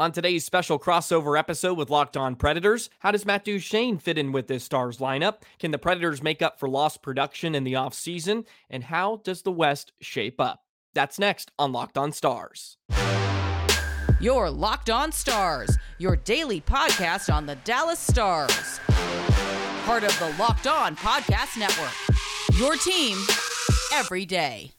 On today's special crossover episode with Locked On Predators, how does Matt Duchene fit in with this Stars lineup? Can the Predators make up for lost production in the offseason? And how does the West shape up? That's next on Locked On Stars. Your Locked On Stars, your daily podcast on the Dallas Stars. Part of the Locked On Podcast Network. Your team every day.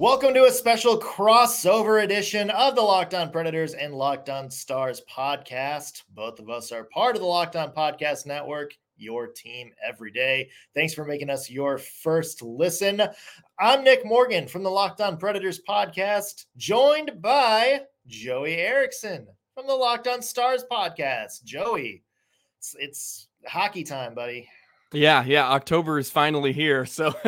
Welcome to a special crossover edition of the Locked On Predators and Locked On Stars podcast. Both of us are part of the Locked On Podcast Network, your team every day. Thanks for making us your first listen. I'm Nick Morgan from the Locked On Predators podcast, joined by Joey Erickson from the Locked On Stars podcast. Joey, it's, it's hockey time, buddy. Yeah, yeah. October is finally here, so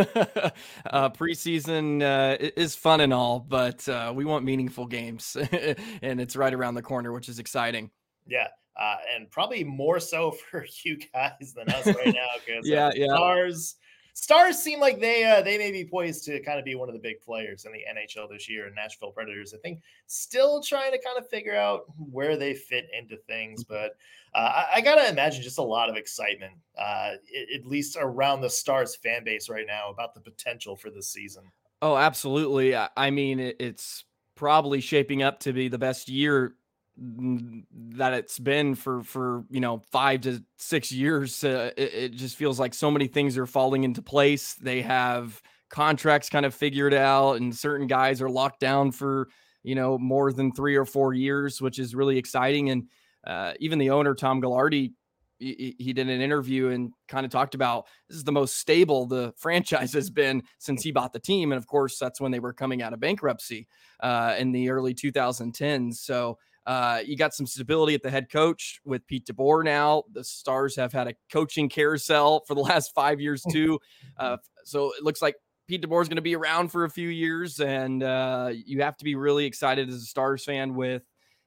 uh, preseason uh, is fun and all, but uh, we want meaningful games, and it's right around the corner, which is exciting. Yeah, uh, and probably more so for you guys than us right now because yeah, yeah. Stars Stars seem like they uh, they may be poised to kind of be one of the big players in the NHL this year. And Nashville Predators, I think, still trying to kind of figure out where they fit into things. Mm-hmm. But uh, I, I, gotta imagine just a lot of excitement, uh, at least around the Stars fan base right now, about the potential for this season. Oh, absolutely. I mean, it's probably shaping up to be the best year that it's been for for you know five to six years uh, it, it, just feels like so many things are falling into place. They have contracts kind of figured out and certain guys are locked down for you know more than three or four years which is really exciting. And uh, even the owner tom Gaglardi he, he did an interview and kind of talked about this is the most stable the franchise has been since he bought the team. And of course that's when they were coming out of bankruptcy uh, in the early 2010s so uh, you got some stability at the head coach with Pete DeBoer now. The Stars have had a coaching carousel for the last five years too. Uh, so it looks like Pete DeBoer is going to be around for a few years, and uh, you have to be really excited as a Stars fan with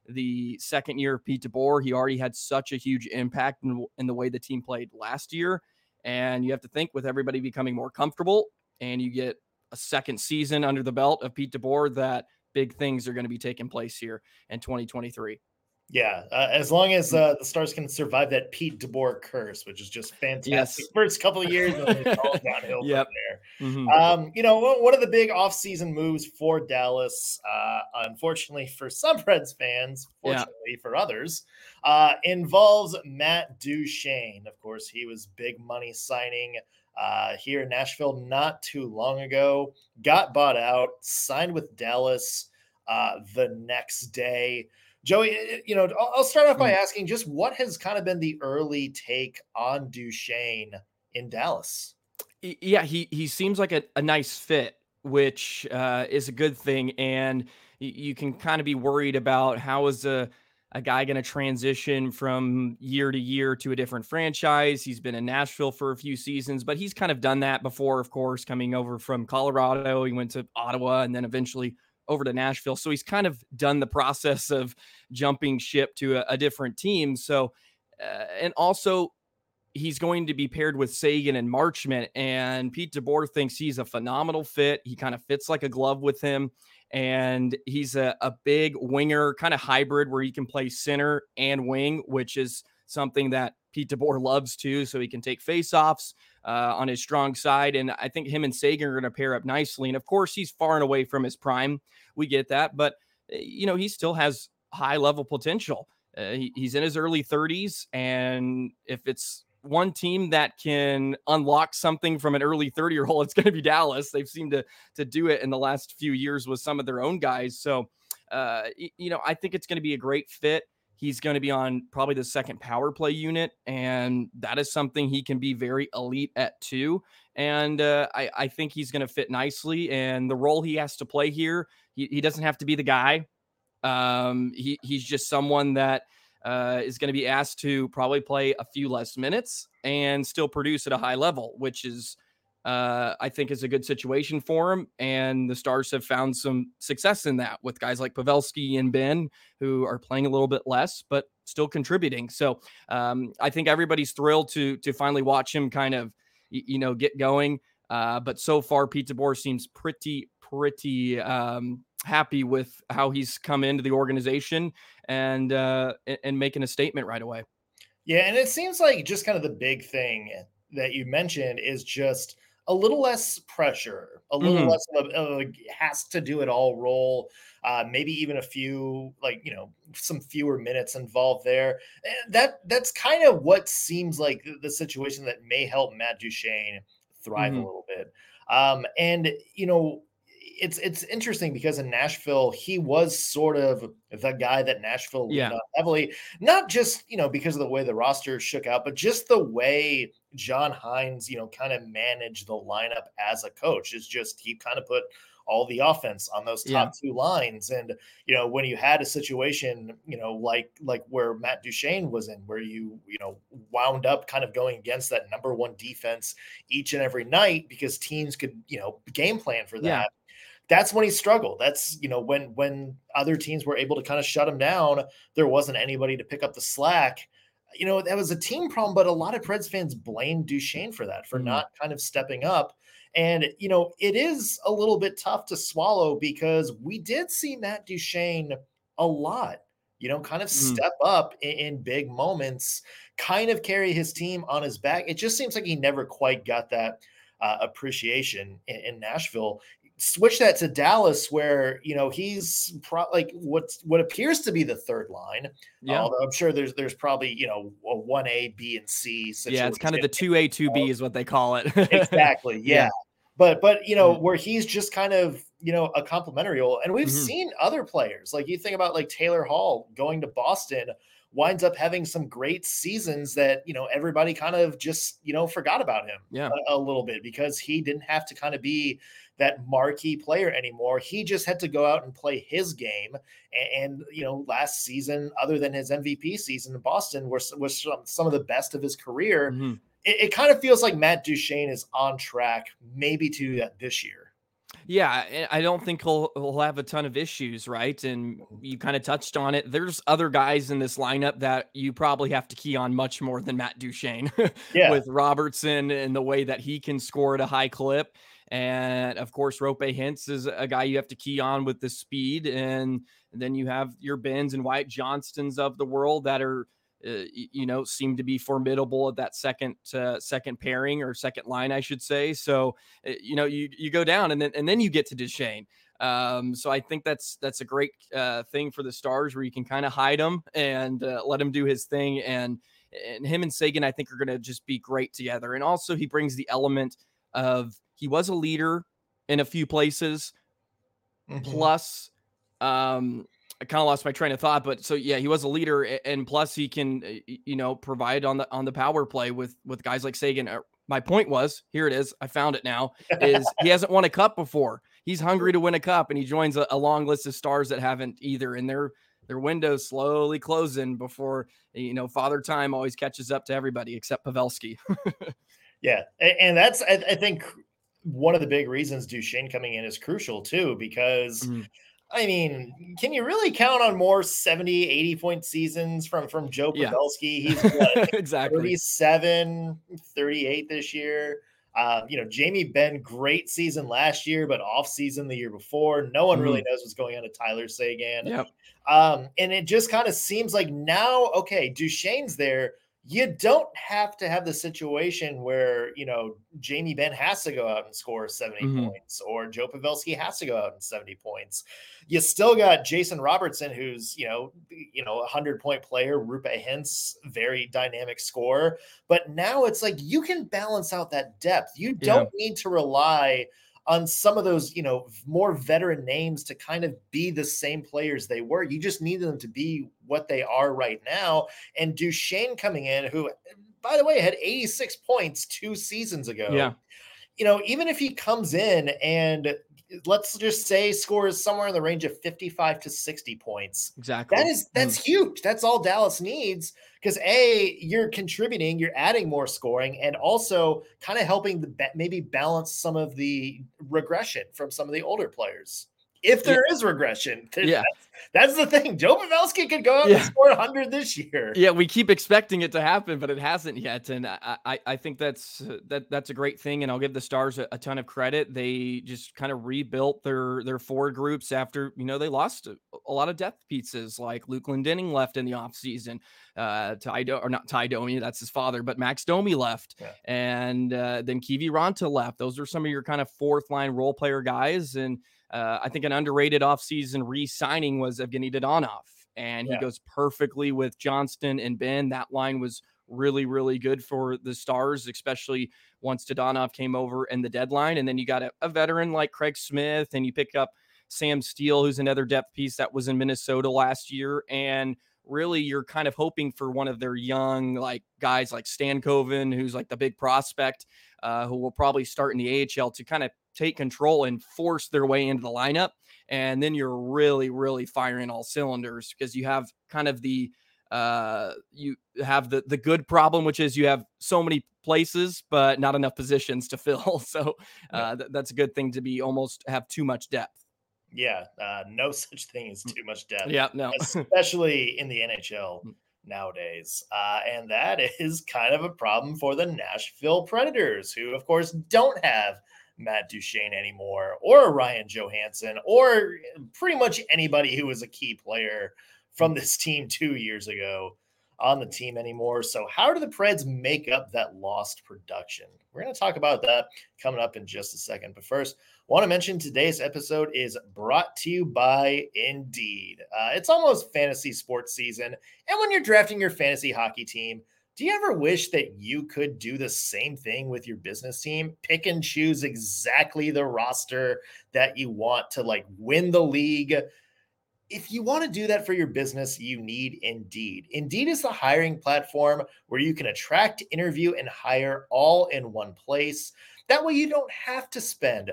the second year of Pete DeBoer. He already had such a huge impact in, in the way the team played last year, and you have to think with everybody becoming more comfortable, and you get a second season under the belt of Pete DeBoer that big things are going to be taking place here in 2023. Yeah, uh, as long as uh, the Stars can survive that Pete DeBoer curse, which is just fantastic. Yes. First couple of years, all downhill yep. from there. Mm-hmm. Um, you know, one of the big offseason moves for Dallas, uh, unfortunately for some Preds fans, fortunately yeah. for others, uh, involves Matt Duchene. Of course, he was big money signing uh, here in Nashville not too long ago. Got bought out, signed with Dallas uh, the next day. Joey, you know, I'll start off by mm. asking just what has kind of been the early take on Duchene in Dallas? Yeah, he he seems like a, a nice fit, which uh, is a good thing, and you can kind of be worried about how is a a guy going to transition from year to year to a different franchise. He's been in Nashville for a few seasons, but he's kind of done that before, of course, coming over from Colorado. He went to Ottawa and then eventually over to Nashville. So he's kind of done the process of jumping ship to a, a different team. So, uh, and also, he's going to be paired with Seguin and Marchment. And Pete DeBoer thinks he's a phenomenal fit. He kind of fits like a glove with him and he's a, a big winger, kind of hybrid where he can play center and wing, which is something that Pete DeBoer loves too. So he can take faceoffs uh, on his strong side, and I think him and Seguin are going to pair up nicely. And of course, he's far and away from his prime. We get that, but eh, you know he still has high level potential. Uh, he, he's in his early 30s, and if it's one team that can unlock something from an early 30 year old, it's going to be Dallas. They've seemed to to do it in the last few years with some of their own guys. So, uh, you know, I think it's going to be a great fit. He's going to be on probably the second power play unit, and that is something he can be very elite at too. And uh, I, I think he's going to fit nicely. And the role he has to play here, he, he doesn't have to be the guy. Um, he, he's just someone that uh, is going to be asked to probably play a few less minutes and still produce at a high level, which is, uh, I think, is a good situation for him. And the Stars have found some success in that with guys like Pavelski and Benn, who are playing a little bit less, but still contributing. So um, I think everybody's thrilled to to finally watch him kind of you know get going. Uh, but so far, Pete DeBoer seems pretty pretty um, happy with how he's come into the organization and uh, and making a statement right away. Yeah, and it seems like just kind of the big thing that you mentioned is just a little less pressure, a little mm-hmm. less of a, of a, has to do it all role. Uh, maybe even a few, like you know, some fewer minutes involved there. And that that's kind of what seems like the situation that may help Matt Duchene thrive mm-hmm. a little bit. Um, and you know, it's it's interesting because in Nashville he was sort of the guy that Nashville yeah. heavily, not just you know because of the way the roster shook out, but just the way John Hynes, you know kind of managed the lineup as a coach is just he kind of put all the offense on those top yeah. two lines. And you know, when you had a situation, you know, like like where Matt Duchene was in, where you you know wound up kind of going against that number one defense each and every night because teams could you know game plan for that. Yeah that's when he struggled. That's you know when when other teams were able to kind of shut him down, there wasn't anybody to pick up the slack. You know that was a team problem, but a lot of Preds fans blame Duchene for that, for mm-hmm. not kind of stepping up. And you know it is a little bit tough to swallow because we did see Matt Duchene a lot. You know, kind of mm-hmm. step up in, in big moments, kind of carry his team on his back. It just seems like he never quite got that uh, appreciation in, in, Nashville switch that to Dallas, where you know he's pro- like what's what appears to be the third line. Yeah, although I'm sure there's there's probably you know a one A, B, and C. Situation. Yeah, it's kind of the two A, two B is what they call it. exactly. Yeah. yeah. But but you know mm-hmm. where he's just kind of you know a complimentary role, and we've mm-hmm. seen other players like you think about like Taylor Hall going to Boston winds up having some great seasons that you know everybody kind of just you know forgot about him yeah. a, a, little bit because he didn't have to kind of be that marquee player anymore. He just had to go out and play his game. And, and you know, last season, other than his MVP season in Boston, was was some, some of the best of his career. Mm-hmm. It, it kind of feels like Matt Duchene is on track, maybe to that this year. Yeah, I don't think he'll he'll have a ton of issues, right? And mm-hmm. you kind of touched on it. There's other guys in this lineup that you probably have to key on much more than Matt Duchene. yeah. With Robertson and the way that he can score at a high clip. And of course, Roope Hintz is a guy you have to key on with the speed. And, then you have your Benns and Wyatt Johnston's of the world that are, uh, you know, seem to be formidable at that second uh, second pairing or second line, I should say. So, uh, you know, you you go down and then and then you get to Duchene. Um, so I think that's that's a great uh, thing for the Stars where you can kind of hide him and uh, let him do his thing. And and him and Seguin, I think, are going to just be great together. And also, he brings the element of he was a leader in a few places. Mm-hmm. Plus, um, I kind of lost my train of thought, but so yeah, he was a leader, and plus he can, you know, provide on the on the power play with with guys like Seguin. Uh, my point was, here it is, I found it now. Is he hasn't won a cup before? He's hungry to win a cup, and he joins a, a long list of stars that haven't either, and their their windows slowly closing before you know Father Time always catches up to everybody except Pavelski. yeah, and that's I think one of the big reasons Duchene coming in is crucial too, because mm-hmm. I mean, can you really count on more 70, 80 point seasons from from Joe Pavelski? Yeah. He's what, exactly 37, 38 this year. Uh, you know, Jamie Benn, great season last year, but off season the year before. No one mm-hmm. really knows what's going on to Tyler Seguin. Yep. Um, and it just kind of seems like now, okay, Duchene's there you don't have to have the situation where you know Jamie Benn has to go out and score 70 mm-hmm. points or Joe Pavelski has to go out and 70 points. You still got Jason Robertson, who's you know you know a hundred point player, Roope Hintz, very dynamic scorer. But now it's like you can balance out that depth. You don't yeah. need to rely on some of those, you know, more veteran names to kind of be the same players they were. You just need them to be what they are right now. And Duchene coming in, who, by the way, had 86 points two seasons ago. Yeah. You know, even if he comes in and let's just say scores somewhere in the range of 55 to 60 points. Exactly. That is that's mm. huge. That's all Dallas needs because a you're contributing, you're adding more scoring, and also kind of helping the maybe balance some of the regression from some of the older players. If there yeah. is regression. Yeah. That's, that's, the thing. Joe Pavelski could go out yeah. and score 100 this year. Yeah, we keep expecting it to happen, but it hasn't yet. And I, I, I think that's that that's a great thing. And I'll give the Stars a, a ton of credit. They just kind of rebuilt their their forward groups after, you know, they lost a, a lot of depth pieces like Luke Glendening left in the offseason. Uh, Ty Do- or not Ty Domi, that's his father, but Max Domi left. Yeah. And uh, then Kiviranta left. Those are some of your kind of fourth line role player guys. And uh, I think an underrated offseason re signing was Evgeny Dadonov, and yeah. he goes perfectly with Johnston and Benn. That line was really, really good for the Stars, especially once Dadonov came over in the deadline. And then you got a, a veteran like Craig Smith, and you pick up Sam Steele, who's another depth piece that was in Minnesota last year. And really you're kind of hoping for one of their young like guys like Stankoven, who's like the big prospect, uh, who will probably start in the AHL to kind of take control and force their way into the lineup. And then you're really, really firing all cylinders because you have kind of the uh you have the the good problem which is you have so many places but not enough positions to fill. So uh th- that's a good thing to be almost have too much depth yeah, uh, no such thing as mm. too much depth. Yeah, no, especially in the NHL mm. nowadays. Uh, and that is kind of a problem for the Nashville Predators, who, of course, don't have Matt Duchene anymore, or Ryan Johansen, or pretty much anybody who was a key player from mm. this team two years ago on the team anymore. So, how do the Preds make up that lost production? We're going to talk about that coming up in just a second. But first, want to mention today's episode is brought to you by Indeed. Uh, it's almost fantasy sports season. And when you're drafting your fantasy hockey team, do you ever wish that you could do the same thing with your business team? Pick and choose exactly the roster that you want to like win the league if you want to do that for your business, you need Indeed. Indeed is the hiring platform where you can attract, interview, and hire all in one place. That way, you don't have to spend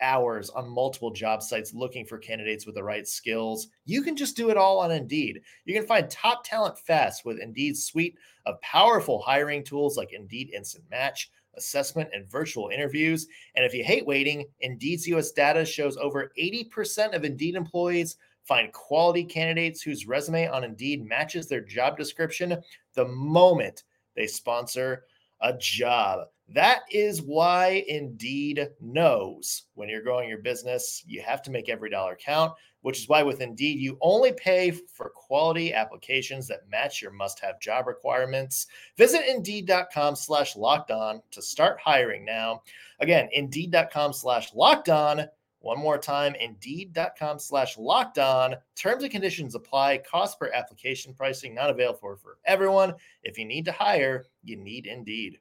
hours on multiple job sites looking for candidates with the right skills. You can just do it all on Indeed. You can find top talent fast with Indeed's suite of powerful hiring tools like Indeed Instant Match, assessment, and virtual interviews. And if you hate waiting, Indeed's US data shows over 80% of Indeed employees Find quality candidates whose resume on Indeed matches their job description the moment they sponsor a job. That is why Indeed knows when you're growing your business, you have to make every dollar count, which is why with Indeed, you only pay for quality applications that match your must-have job requirements. Visit Indeed.com slash locked on to start hiring now. Again, Indeed.com slash locked on one more time, indeed.com slash locked on. Terms and conditions apply. Cost per application pricing not available for, for everyone. If you need to hire, you need Indeed.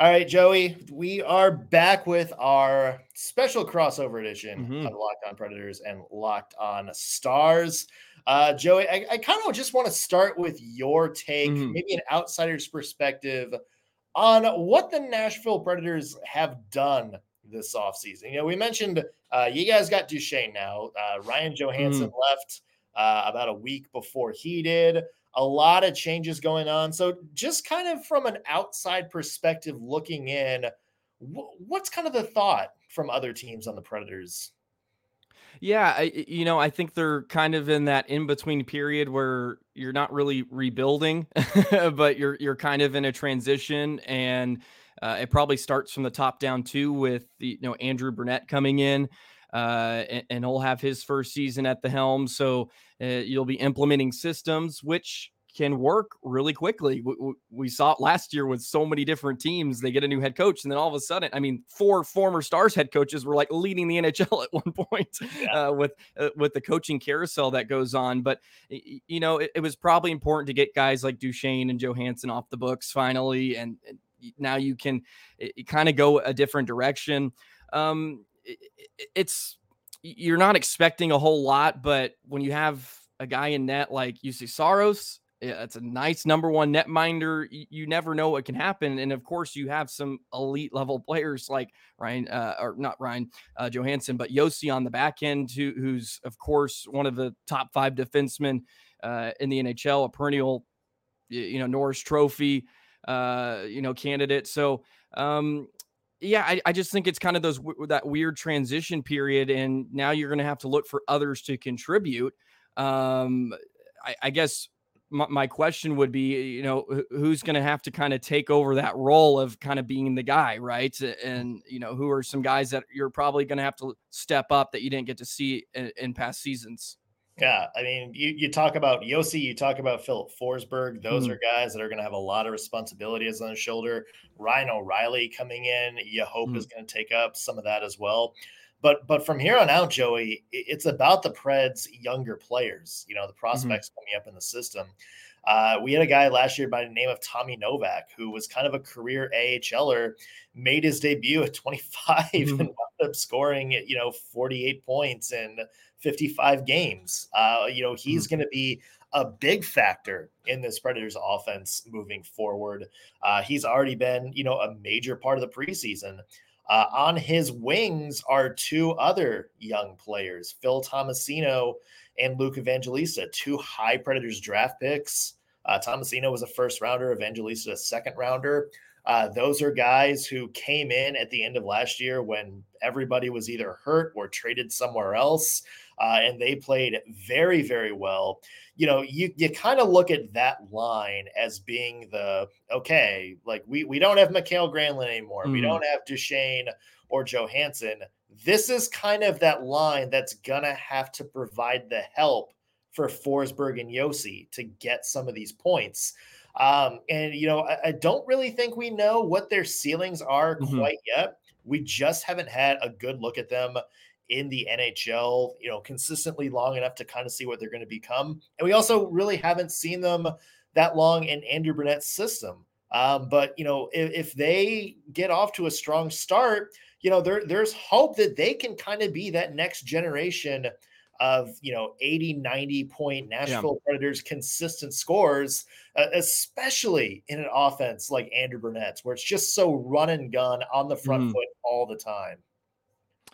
All right, Joey, we are back with our special crossover edition mm-hmm. of Locked On Predators and Locked On Stars. Uh, Joey, I, I kind of just want to start with your take, mm-hmm. maybe an outsider's perspective on what the Nashville Predators have done this offseason. You know, we mentioned uh, you guys got Duchene now. Uh, Ryan Johansen mm. left uh, about a week before he did. A lot of changes going on. So, just kind of from an outside perspective looking in, what's kind of the thought from other teams on the Predators? Yeah, I, you know, I think they're kind of in that in between period where you're not really rebuilding, but you're you're kind of in a transition and uh, it probably starts from the top down too, with the, you know Andrew Brunette coming in, uh, and, and, he'll have his first season at the helm. So uh, you'll be implementing systems which can work really quickly. We, we, saw it last year with so many different teams. They get a new head coach, and then all of a sudden, I mean, four former Stars head coaches were like leading the NHL at one point yeah. uh, with uh, with the coaching carousel that goes on. But you know, it, it, was probably important to get guys like Duchene and Johansen off the books finally, and, and now you can kind of go a different direction. Um, it, it's you're not expecting a whole lot, but when you have a guy in net like Juuse Saros, yeah, it's a nice number one netminder. You, you never know what can happen, and of course, you have some elite level players like Ryan, uh, or not Ryan uh, Johansen, but Josi on the back end, who, who's of course one of the top five defensemen uh, in the NHL, a perennial, you know, Norris Trophy uh, you know, candidate. So, um, yeah, I, I just think it's kind of those that weird transition period, and now you're going to have to look for others to contribute. Um, I, I guess my, my, question would be, you know, who's going to have to kind of take over that role of kind of being the guy, right? And you know, who are some guys that you're probably going to have to step up that you didn't get to see in, in past seasons? Yeah, I mean, you, you talk about Josi, you talk about Filip Forsberg. Those mm. are guys that are going to have a lot of responsibilities on his shoulder. Ryan O'Reilly coming in, you hope mm. is going to take up some of that as well. But but from here on out, Joey, it's about the Preds' younger players. You know, the mm-hmm. prospects mm-hmm. coming up in the system. Uh, we had a guy last year by the name of Tommy Novak, who was kind of a career AHLer, made his debut at 25 mm-hmm. and wound up scoring, you know, 48 points in 55 games. Uh, you know, he's mm-hmm. going to be a big factor in this Predators offense moving forward. Uh, he's already been, you know, a major part of the preseason. Uh, on his wings are two other young players, Phil Tomasino and Luke Evangelista, two high Predators draft picks. Uh, Tomasino was a first rounder, Evangelista a second rounder. Uh, those are guys who came in at the end of last year when everybody was either hurt or traded somewhere else, uh, and they played very, very well. You know, you you kind of look at that line as being the okay, like we we don't have Mikael Granlund anymore, mm. we don't have Duchene or Johansen. This is kind of that line that's gonna have to provide the help for Forsberg and Josi to get some of these points. Um, and you know, I, I, don't really think we know what their ceilings are mm-hmm. quite yet. We just haven't had a good look at them in the NHL, you know, consistently long enough to kind of see what they're going to become. And we also really haven't seen them that long in Andrew Brunette's system. Um, but you know, if, if, they get off to a strong start, you know, there, there's hope that they can kind of be that next generation of you know 80 90 point nashville yeah. predators consistent scores uh, especially in an offense like andrew brunette's where it's just so run and gun on the front mm. foot all the time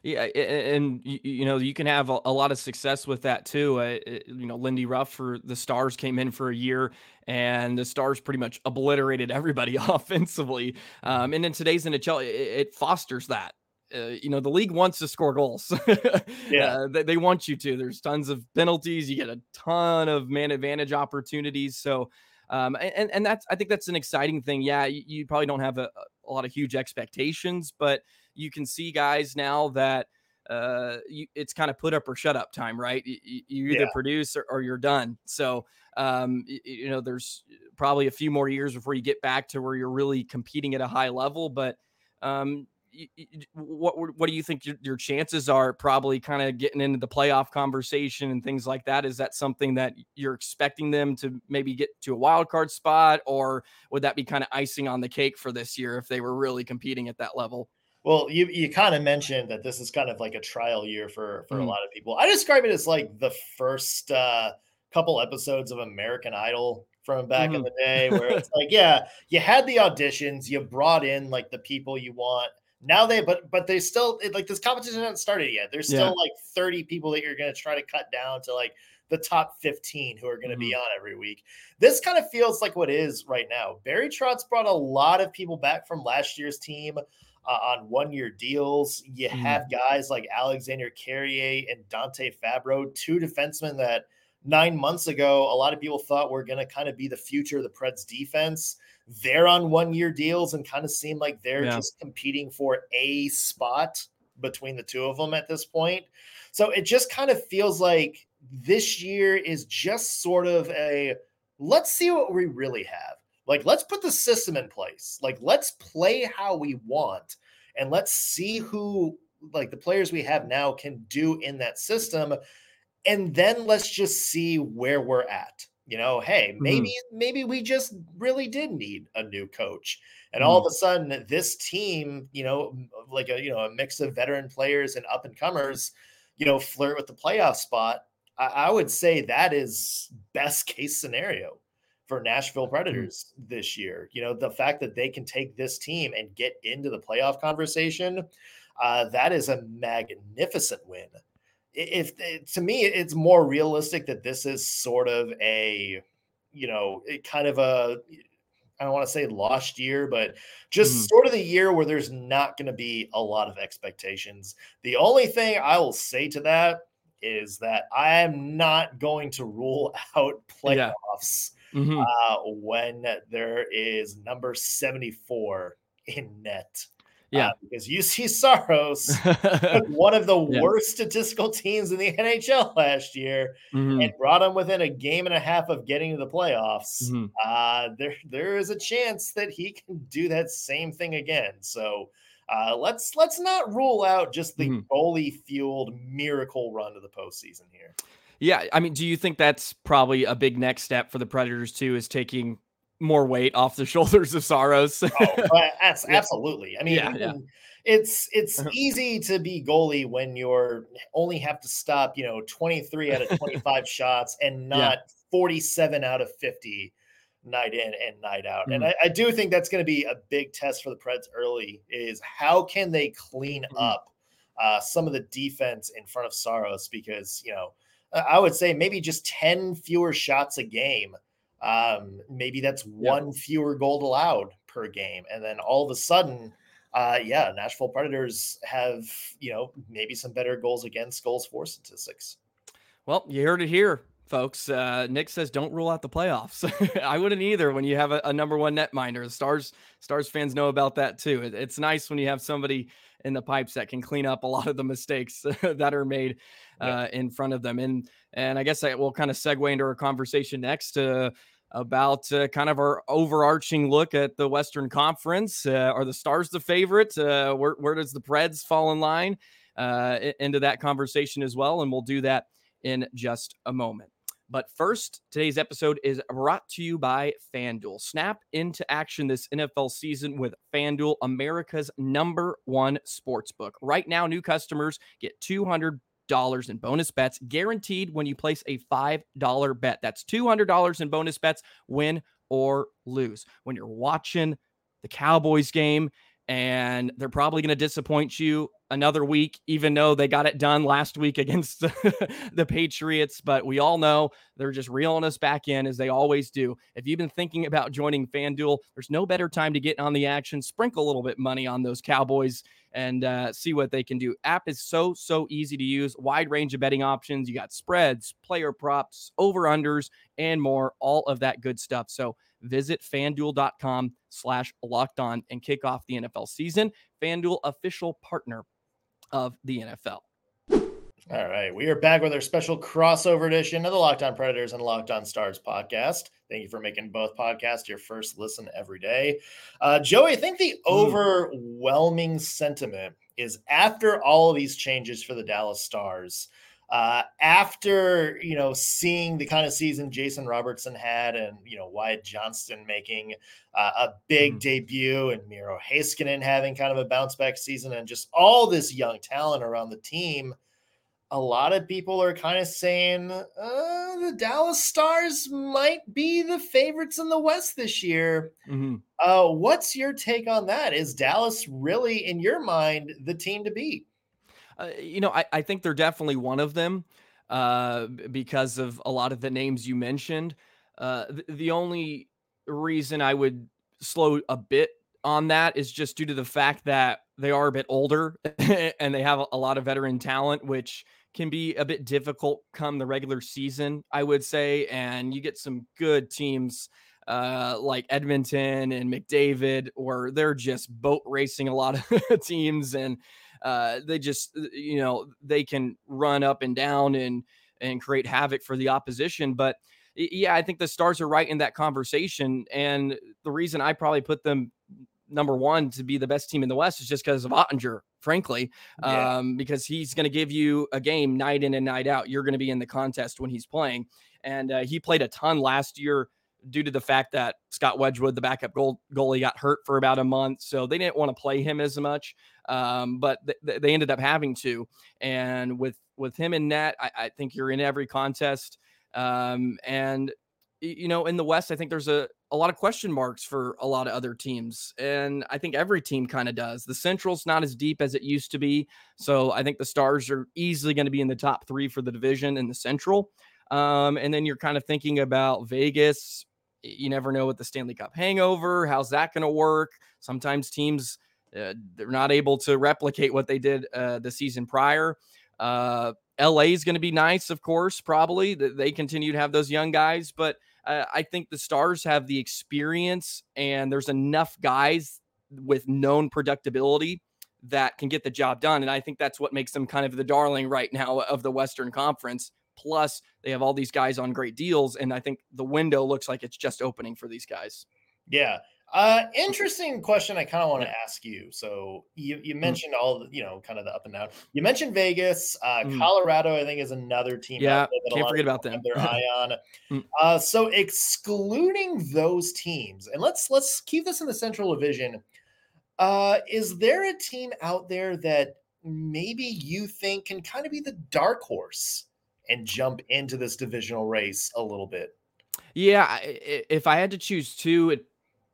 yeah, and you know you can have a lot of success with that too. Uh, you know, Lindy Ruff for the Stars came in for a year, and the Stars pretty much obliterated everybody offensively. Um, and in today's NHL, it fosters that uh, you know the league wants to score goals. yeah, uh, they, they, want you to. There's tons of penalties. You get a ton of man advantage opportunities. So, um, and and that's I think that's an exciting thing. Yeah, you, you probably don't have a, a, lot of huge expectations, but you can see guys now that uh, you, it's kind of put up or shut up time, right? You, you either yeah. produce or, or, you're done. So, um, you, you know, there's probably a few more years before you get back to where you're really competing at a high level, but um, what what do you think your, your chances are probably kind of getting into the playoff conversation and things like that is that something that you're expecting them to maybe get to a wild card spot or would that be kind of icing on the cake for this year if they were really competing at that level well you you kind of mentioned that this is kind of like a trial year for for mm. a lot of people i describe it as like the first uh couple episodes of american idol from back mm. in the day where it's like yeah you had the auditions you brought in like the people you want now they but but they still it, like this competition hasn't started yet there's still yeah. like 30 people that you're going to try to cut down to like the top 15 who are going to mm-hmm. be on every week this kind of feels like what is right now barry trotz brought a lot of people back from last year's team uh, on one year deals you mm-hmm. have guys like alexander carrier and dante Fabbro, two defensemen that nine months ago a lot of people thought were going to kind of be the future of the preds defense they're on one year deals and kind of seem like they're yeah. just competing for a spot between the two of them at this point. So it just kind of feels like this year is just sort of a let's see what we really have. Like, let's put the system in place. Like, let's play how we want and let's see who, like, the players we have now can do in that system. And then let's just see where we're at you know hey mm-hmm. maybe mm-hmm. maybe we just really did need a new coach and mm-hmm. all of a sudden this team you know like a you know a mix of veteran players and up and comers you know flirt with the playoff spot I, I, would say that is best case scenario for nashville mm-hmm. predators this year you know the fact that they can take this team and get into the playoff conversation uh, that is a magnificent win if eh, to me it's more realistic that this is sort of a you know kind of a I don't want to say lost year, but just mm-hmm. sort of the year where there's not going to be a lot of expectations. The only thing I will say to that is that I am not going to rule out playoffs. Mm-hmm. uh, when there is number 74 in net. Yeah, uh, because Juuse Saros one of the yeah. worst statistical teams in the NHL last year mm-hmm. and brought them within a game and a half of getting to the playoffs. Mm-hmm. Uh, there, there is a chance that he can do that same thing again. So uh, let's let's not rule out just the mm-hmm. goalie fueled miracle run to the postseason here. Yeah, I mean, do you think that's probably a big next step for the Predators too? Is taking more weight off the shoulders of Saros. oh, absolutely. I mean, yeah, yeah. it's it's uh-huh. easy to be goalie when you're only have to stop, you know, 23 out of 25 shots and not yeah. 47 out of 50 night in and night out. Mm-hmm. And I, I, do think that's going to be a big test for the Preds early is how can they clean mm-hmm. up uh, some of the defense in front of Saros because, you know, I would say maybe just 10 fewer shots a game um, maybe that's one yep. fewer goal allowed per game. And then all of a sudden, uh, yeah, Nashville Predators have, you know, maybe some better goals against, goals for statistics. Well, you heard it here, folks. Uh, Nick says don't rule out the playoffs. I wouldn't either when you have a, a number one netminder. The Stars Stars fans know about that too. It, it's nice when you have somebody in the pipes that can clean up a lot of the mistakes that are made uh, yeah. in front of them. And and I guess I will kind of segue into our conversation next to about uh, kind of our overarching look at the Western Conference. Uh, are the Stars the favorite? Uh, where, where, does the Preds fall in line uh, into that conversation as well? And we'll do that in just a moment. But first, today's episode is brought to you by FanDuel. Snap into action this NFL season with FanDuel, America's number one sports book. Right now, new customers get 200 dollars in bonus bets guaranteed when you place a $5 bet. That's $200 in bonus bets, win or lose. When you're watching the Cowboys game and they're probably going to disappoint you another week, even though they got it done last week against the Patriots. But we all know they're just reeling us back in as they always do. If you've been thinking about joining FanDuel, there's no better time to get on the action. Sprinkle a little bit money on those Cowboys and uh, see what they can do. App is so, so easy to use. Wide range of betting options. You got spreads, player props, over unders, and more. All of that good stuff. So visit fanduel.com slash locked on and kick off the NFL season. FanDuel official partner of the NFL. All right. We are back with our special crossover edition of the Locked On Predators and Locked On Stars podcast. Thank you for making both podcasts your first listen every day. Uh, Joey, I think the hmm. overwhelming sentiment is after all of these changes for the Dallas Stars, uh, after you know seeing the kind of season Jason Robertson had, and you know Wyatt Johnston making uh, a big mm-hmm. debut, and Miro Heiskanen having kind of a bounce back season, and just all this young talent around the team. A lot of people are kind of saying uh, the Dallas Stars might be the favorites in the West this year. Mm-hmm. Uh, what's your take on that? Is Dallas really, in your mind, the team to beat? Uh, you know, I, I think they're definitely one of them uh, because of a lot of the names you mentioned. Uh, the, the only reason I would slow a bit on that is just due to the fact that they are a bit older and they have a, lot of veteran talent, which can be a bit difficult come the regular season, I would say. And you get some good teams uh, like Edmonton and McDavid, where they're just boat racing a lot of teams and uh, they just uh, you know they can run up and down and and create havoc for the opposition. But yeah, I think the Stars are right in that conversation, and the reason I probably put them number one to be the best team in the West is just because of Oettinger, frankly, yeah. um, because he's going to give you a game night in and night out. You're going to be in the contest when he's playing, and uh, he played a ton last year due to the fact that Scott Wedgewood, the backup goal, goalie, got hurt for about a month. So they didn't want to play him as much. Um, but th- they ended up having to. And with with him in net, I, I think you're in every contest. Um, and you know, in the West, I think there's a, a lot of question marks for a lot of other teams. And I think every team kind of does. The Central's not as deep as it used to be. So I think the Stars are easily going to be in the top three for the division in the Central. Um, and then you're kind of thinking about Vegas, you never know with the Stanley Cup hangover. How's that going to work? Sometimes teams uh, they're not able to replicate what they did uh, the season prior. Uh, LA is going to be nice, of course, probably. They continue to have those young guys, but uh, I think the Stars have the experience and there's enough guys with known productibility that can get the job done. And I think that's what makes them kind of the darling right now of the Western Conference. Plus, they have all these guys on great deals. And I think the window looks like it's just opening for these guys. Yeah. Uh, interesting question. I kind of want to ask you. So you, you mm-hmm. mentioned all the, you know, kind of the up and down. You mentioned Vegas, uh, mm-hmm. Colorado. I think is another team. Yeah, can't forget about them. Their eye on. Mm. uh, so excluding those teams, and let's let's keep this in the Central Division. Uh, is there a team out there that maybe you think can kind of be the dark horse and jump into this divisional race a little bit? Yeah, if I had to choose two, it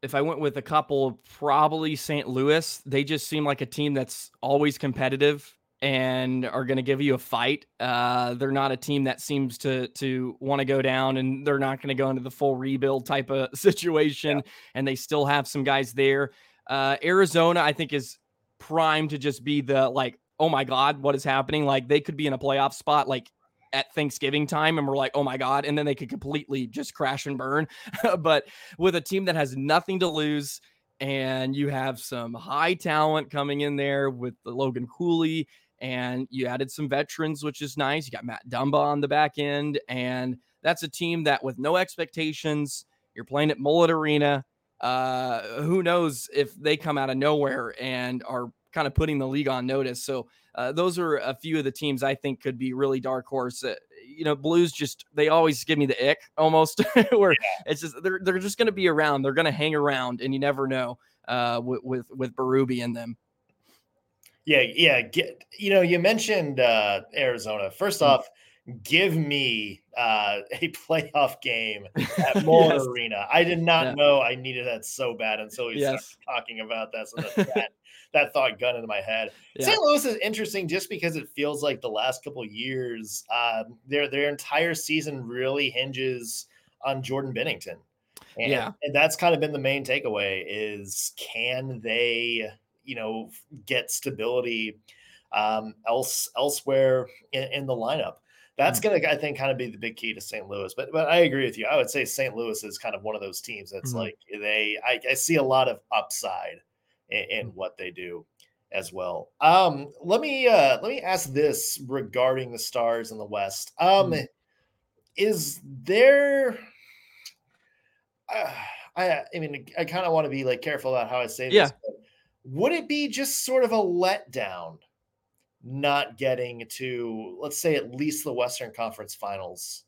if I went with a couple, probably St. Louis. They just seem like a team that's always competitive and are going to give you a fight. Uh, they're not a team that seems to to want to go down, and they're not going to go into the full rebuild type of situation. Yeah. And they still have some guys there. Uh, Arizona, I think, is primed to just be the like, oh my god, what is happening? Like they could be in a playoff spot, like at Thanksgiving time and we're like, oh my God. And then they could completely just crash and burn. but with a team that has nothing to lose and you have some high talent coming in there with the Logan Cooley and you added some veterans, which is nice. You got Matt Dumba on the back end. And that's a team that with no expectations, you're playing at Mullet Arena. Uh, who knows if they come out of nowhere and are kind of putting the league on notice. So uh, those are a few of the teams I think could be really dark horse. Uh, you know, Blues just they always give me the ick almost, where yeah. it's just they're they're just going to be around. They're going to hang around, and you never know uh, with with with Berube in them. Yeah, yeah. Get, you know, you mentioned uh, Arizona. First mm-hmm. off, give me uh, a playoff game at Mullet yes. Arena. I did not yeah. know I needed that so bad until we yes. started talking about that. So that, that thought gun into my head. Yeah. St. Louis is interesting just because it feels like the last couple years, um, their their entire season really hinges on Jordan Binnington. And, yeah, and that's kind of been the main takeaway: is can they, you know, get stability um, else elsewhere in, in the lineup? That's going to, I think, kind of be the big key to St. Louis. But but I agree with you. I would say St. Louis is kind of one of those teams that's mm-hmm. like they. I, I, see a lot of upside in, in mm. what they do as well. Um, let me uh, let me ask this regarding the Stars in the West. Um, mm. Is there? Uh, I I mean I kind of want to be like careful about how I say yeah. this. would it be just sort of a letdown not getting to let's say at least the Western Conference Finals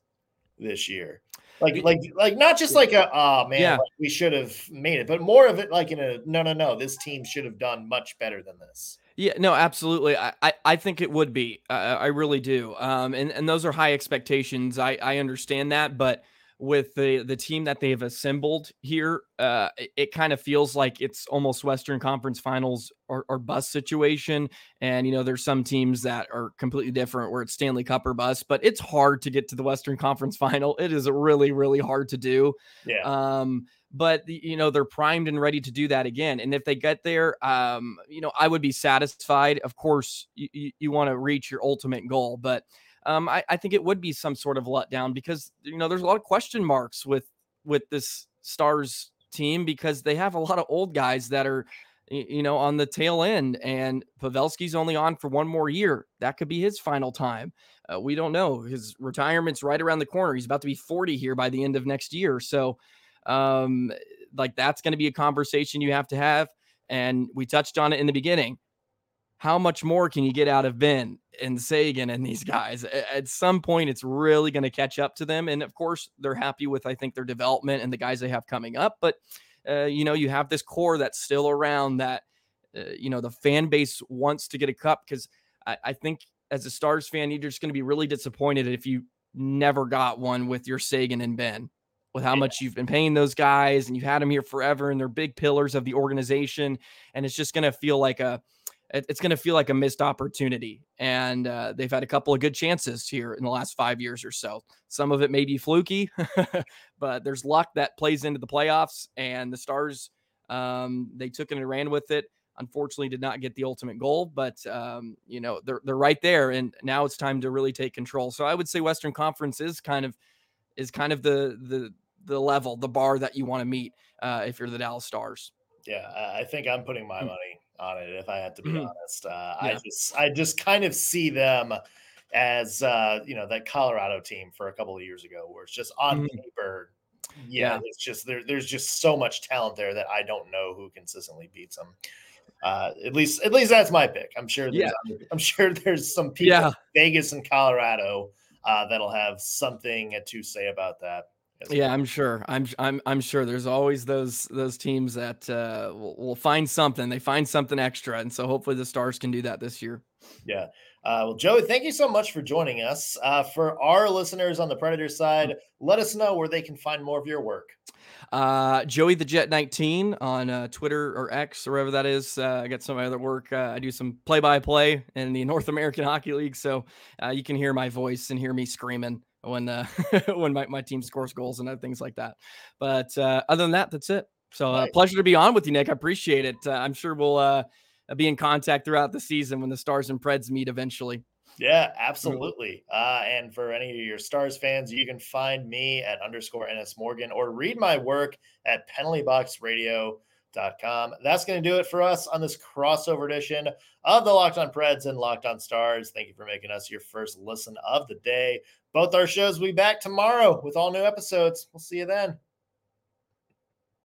this year? like like like not just like a oh man yeah. like we should have made it but more of it like in a no no no this team should have done much better than this. Yeah no absolutely. I i, I think it would be. I, I really do. Um and and those are high expectations. I i understand that but with the the team that they've assembled here, uh, it, it kind of feels like it's almost Western Conference Finals or, or bust situation. And you know, there's some teams that are completely different, where it's Stanley Cup or bust. But it's hard to get to the Western Conference Final. It is really, really hard to do. Yeah. Um, but you know they're primed and ready to do that again and if they get there um you know i would be satisfied of course you, you, you want to reach your ultimate goal but um, I, I think it would be some sort of letdown because you know there's a lot of question marks with with this Stars team because they have a lot of old guys that are you know on the tail end and Pavelski's only on for one more year. That could be his final time. Uh, we don't know. His retirement's right around the corner. He's about to be 40 here by the end of next year. So um like that's going to be a conversation you have to have and we touched on it in the beginning how much more can you get out of Benn and Seguin and these guys? At some point, it's really going to catch up to them. And of course, they're happy with, I think, their development and the guys they have coming up. But, uh, you know, you have this core that's still around that, uh, you know, the fan base wants to get a cup because I, I think as a Stars fan, you're just going to be really disappointed if you never got one with your Seguin and Benn. with how much you've been paying those guys and you've had them here forever and they're big pillars of the organization and it's just going to feel like a it, it's going to feel like a missed opportunity. And uh, they've had a couple of good chances here in the last five years or so. Some of it may be fluky, but there's luck that plays into the playoffs. And the Stars, um, they took it and ran with it. Unfortunately, did not get the ultimate goal, but um, you know they're they're right there, and now it's time to really take control. So I would say Western Conference is kind of is kind of the the the level, the bar that you want to meet uh, if you're the Dallas Stars. Yeah, I think I'm putting my mm. money on it. If I had to be mm-hmm. honest, uh, yeah. I just I just kind of see them as uh, you know that Colorado team for a couple of years ago, where it's just on mm-hmm. paper. Yeah, yeah, it's just there. There's just so much talent there that I don't know who consistently beats them. Uh, at least, at least that's my pick. I'm sure. There's, yeah. I'm sure there's some people, yeah. Vegas and Colorado, uh, that'll have something to say about that. Yeah, I'm sure. I'm I'm I'm sure. There's always those those teams that uh, will, will find something. They find something extra, and so hopefully the Stars can do that this year. Yeah. Uh, well, Joey, thank you so much for joining us. Uh, for our listeners on the Predator side, let us know where they can find more of your work. Uh, Joey the Jet 19 on uh, Twitter or X or wherever that is. Uh, I got some of my other work. Uh, I do some play by play in the North American Hockey League. So uh, you can hear my voice and hear me screaming when uh, when my, my team scores goals and other things like that. But uh, other than that, that's it. So uh, pleasure to be on with you, Nick. I appreciate it. Uh, I'm sure we'll uh, be in contact throughout the season when the Stars and Preds meet eventually. Yeah, absolutely. Uh, and for any of your Stars fans, you can find me at underscore NS Morgan or read my work at penaltyboxradio.com. That's going to do it for us on this crossover edition of the Locked On Preds and Locked On Stars. Thank you for making us your first listen of the day. Both our shows will be back tomorrow with all new episodes. We'll see you then.